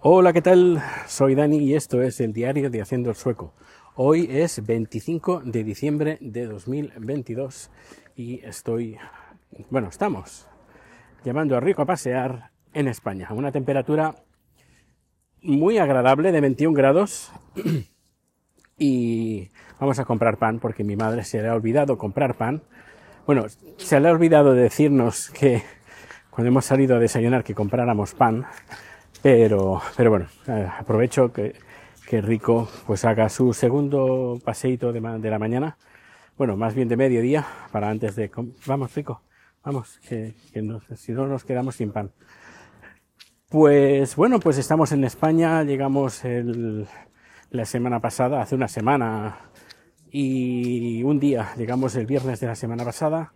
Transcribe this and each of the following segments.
Hola, ¿qué tal? Soy Dani y esto es el diario de Haciendo el Sueco. Hoy es 25 de diciembre de 2022 y estoy, bueno, estamos llamando a Rico a pasear en España a una temperatura muy agradable de 21 grados y vamos a comprar pan porque mi madre se le ha olvidado comprar pan. Bueno, se le ha olvidado decirnos que cuando hemos salido a desayunar que compráramos pan pero, pero bueno, eh, aprovecho que, que, Rico pues haga su segundo paseíto de, de, la mañana. Bueno, más bien de mediodía, para antes de... Vamos, Rico, vamos, que, que si no nos quedamos sin pan. Pues bueno, pues estamos en España, llegamos el, la semana pasada, hace una semana y un día, llegamos el viernes de la semana pasada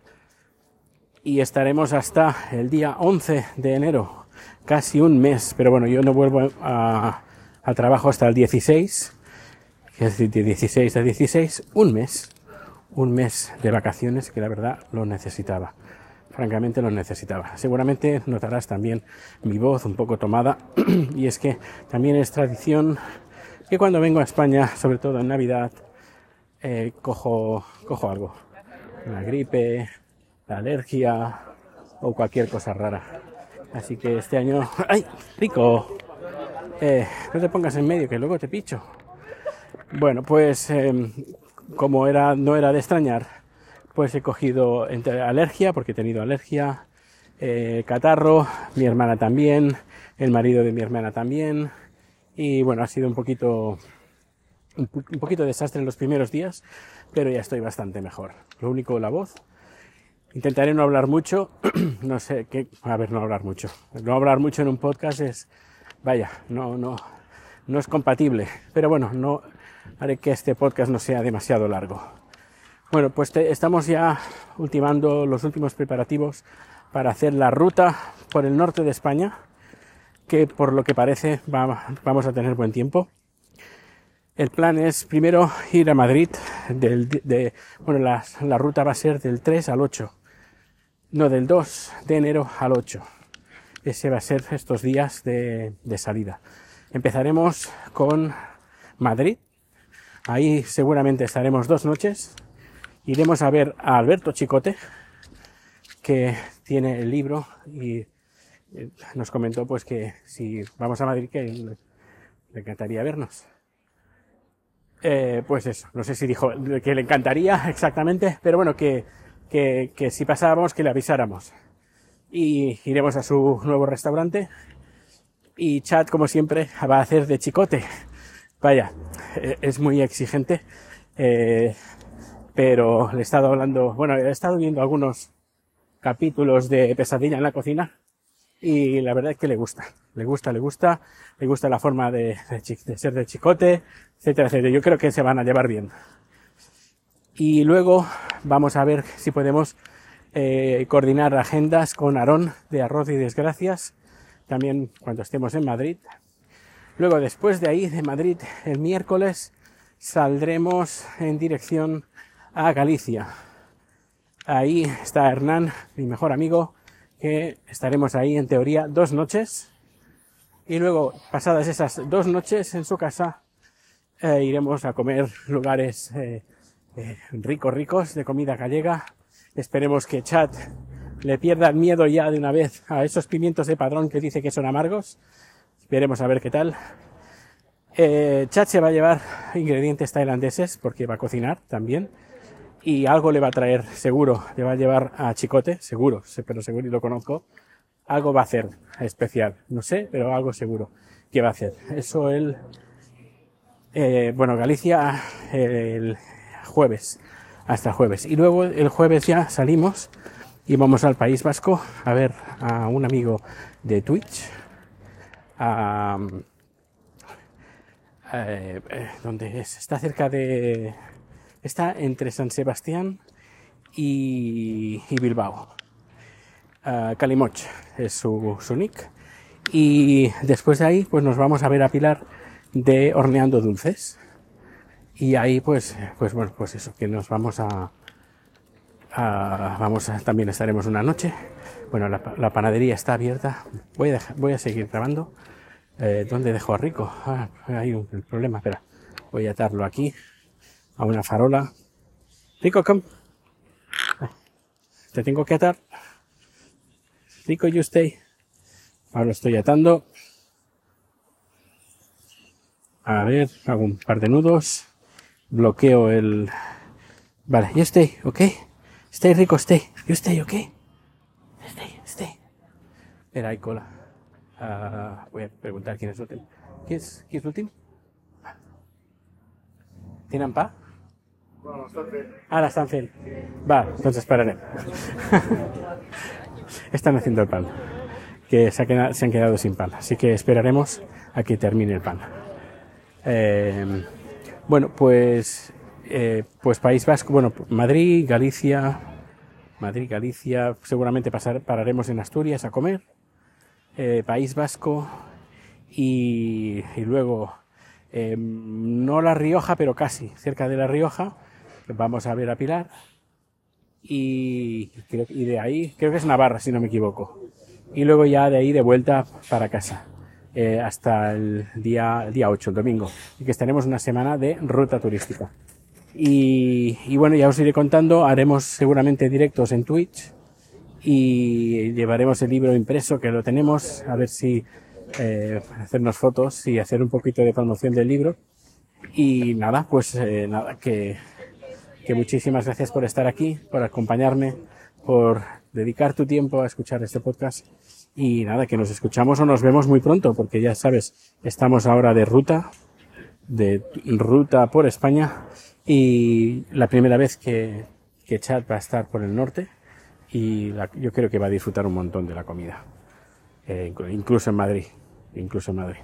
y estaremos hasta el día 11 de enero casi un mes, pero bueno, yo no vuelvo a, al trabajo hasta el 16, es decir, de 16 a 16, un mes, un mes de vacaciones que la verdad lo necesitaba. Francamente lo necesitaba. Seguramente notarás también mi voz un poco tomada y es que también es tradición que cuando vengo a España, sobre todo en Navidad, eh, cojo, cojo algo. Una gripe, la alergia o cualquier cosa rara. Así que este año... ¡Ay! ¡Rico! Eh, no te pongas en medio, que luego te picho. Bueno, pues em, como era, no era de extrañar, pues he cogido entre alergia, porque he tenido alergia, eh, catarro, mi hermana también, el marido de mi hermana también, y bueno, ha sido un poquito, un, poquito desastre en los primeros días, pero ya estoy bastante mejor. Lo único, la voz, Intentaré no hablar mucho, no sé qué, a ver, no hablar mucho. No hablar mucho en un podcast es, vaya, no, no, no es compatible. Pero bueno, no haré que este podcast no sea demasiado largo. Bueno, pues estamos ya ultimando los últimos preparativos para hacer la ruta por el norte de España, que por lo que parece va, vamos a tener buen tiempo. El plan es primero ir a Madrid, de, bueno, la, la ruta va a ser del 3 al 8 no, del 2 de enero al 8. Ese va a ser estos días de, salida. Empezaremos con Madrid. Ahí seguramente estaremos dos noches. Iremos a ver a Alberto Chicote, que tiene el libro y eh, nos comentó pues que si vamos a Madrid que le, encantaría vernos. Eh, pues eso, no sé si dijo que le encantaría exactamente, pero bueno, que que, si pasábamos que le avisáramos. Y iremos a su nuevo restaurante. Y Chad, como siempre, va a hacer de chicote. Vaya, e, es muy exigente. Eh, pero le he estado hablando, bueno, he estado viendo algunos capítulos de Pesadilla en la cocina y la verdad es que le gusta, le gusta, le gusta, le gusta la forma de ser de chicote, etcétera, etcétera. Yo creo que se van a llevar bien. Y luego vamos a ver si podemos eh, coordinar agendas con Aarón de Arroz y Desgracias, también cuando estemos en Madrid. Luego, después de ahí, de Madrid, el miércoles, saldremos en dirección a Galicia. Ahí está Hernán, mi mejor amigo, que estaremos ahí en teoría dos noches. Y luego, pasadas esas dos noches en su casa, eh, iremos a comer lugares eh, eh, ricos, ricos de comida gallega. Esperemos que Chat le pierda el miedo ya de una vez a esos pimientos de padrón que dice que son amargos. Esperemos a ver qué tal. Eh, Chat se va a llevar ingredientes tailandeses porque va a cocinar también. Y algo le va a traer, seguro. Le va a llevar a Chicote, seguro, pero seguro y lo conozco. Algo va a hacer especial. No sé, pero algo seguro que va a hacer. Eso él, eh, bueno, Galicia, el, jueves, hasta jueves. Y luego el jueves ya salimos y vamos al País Vasco a ver a un amigo de Twitch, eh, donde es, está cerca de, está entre San Sebastián y, Bilbao. Uh, Calimoch es su, su nick. Y después de ahí, pues nos vamos a ver a Pilar de Horneando Dulces. Y ahí pues, pues bueno, pues eso, que nos vamos a, a vamos a, también estaremos una noche. Bueno, la, panadería está abierta. Voy a, dejar, voy a seguir grabando. Eh, ¿Dónde dejo a Rico? Ah, hay un problema, espera. Voy a atarlo aquí a una farola. Rico, come. Te tengo que atar. Rico, you stay. Ahora lo estoy atando. A ver, hago un par de nudos. Bloqueo el... Vale, you stay, ¿ok? Stay, Rico, stay. You stay, ¿ok? Stay, stay. Espera, hay cola. Ah, voy a preguntar quién es el último. ¿Quién es, quién es el último? ¿Tienen pa? Bueno. Ah, la están haciendo. Va, entonces esperaré. Están haciendo el pan. Que se han quedado sin pan. Así que esperaremos a que termine el pan. Eh, bueno, pues, eh, pues País Vasco, bueno, Madrid, Galicia, Madrid, Galicia, seguramente pasar, pararemos en Asturias a comer. Eh, País Vasco y, y luego eh, no La Rioja, pero casi, cerca de La Rioja, vamos a ver a Pilar. Y, creo, y de ahí, creo que es Navarra, si no me equivoco. Y luego ya de ahí de vuelta para casa, eh, hasta el día, día 8, el domingo. Y que estaremos una semana de ruta turística. Y, y bueno, ya os iré contando, haremos seguramente directos en Twitch y llevaremos el libro impreso que lo tenemos, a ver si eh, hacernos fotos y hacer un poquito de promoción del libro. Y nada, pues eh, nada, que, que muchísimas gracias por estar aquí, por acompañarme, por dedicar tu tiempo a escuchar este podcast. Y nada, que nos escuchamos o nos vemos muy pronto, porque ya sabes, estamos ahora de ruta, de ruta por España, y la primera vez que, que Chad va a estar por el norte, y yo creo que va a disfrutar un montón de la comida, Eh, inclu- incluso en Madrid, incluso en Madrid.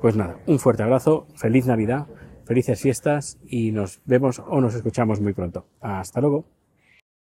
Pues nada, un fuerte abrazo, feliz Navidad, felices fiestas y nos vemos o nos escuchamos muy pronto. Hasta luego.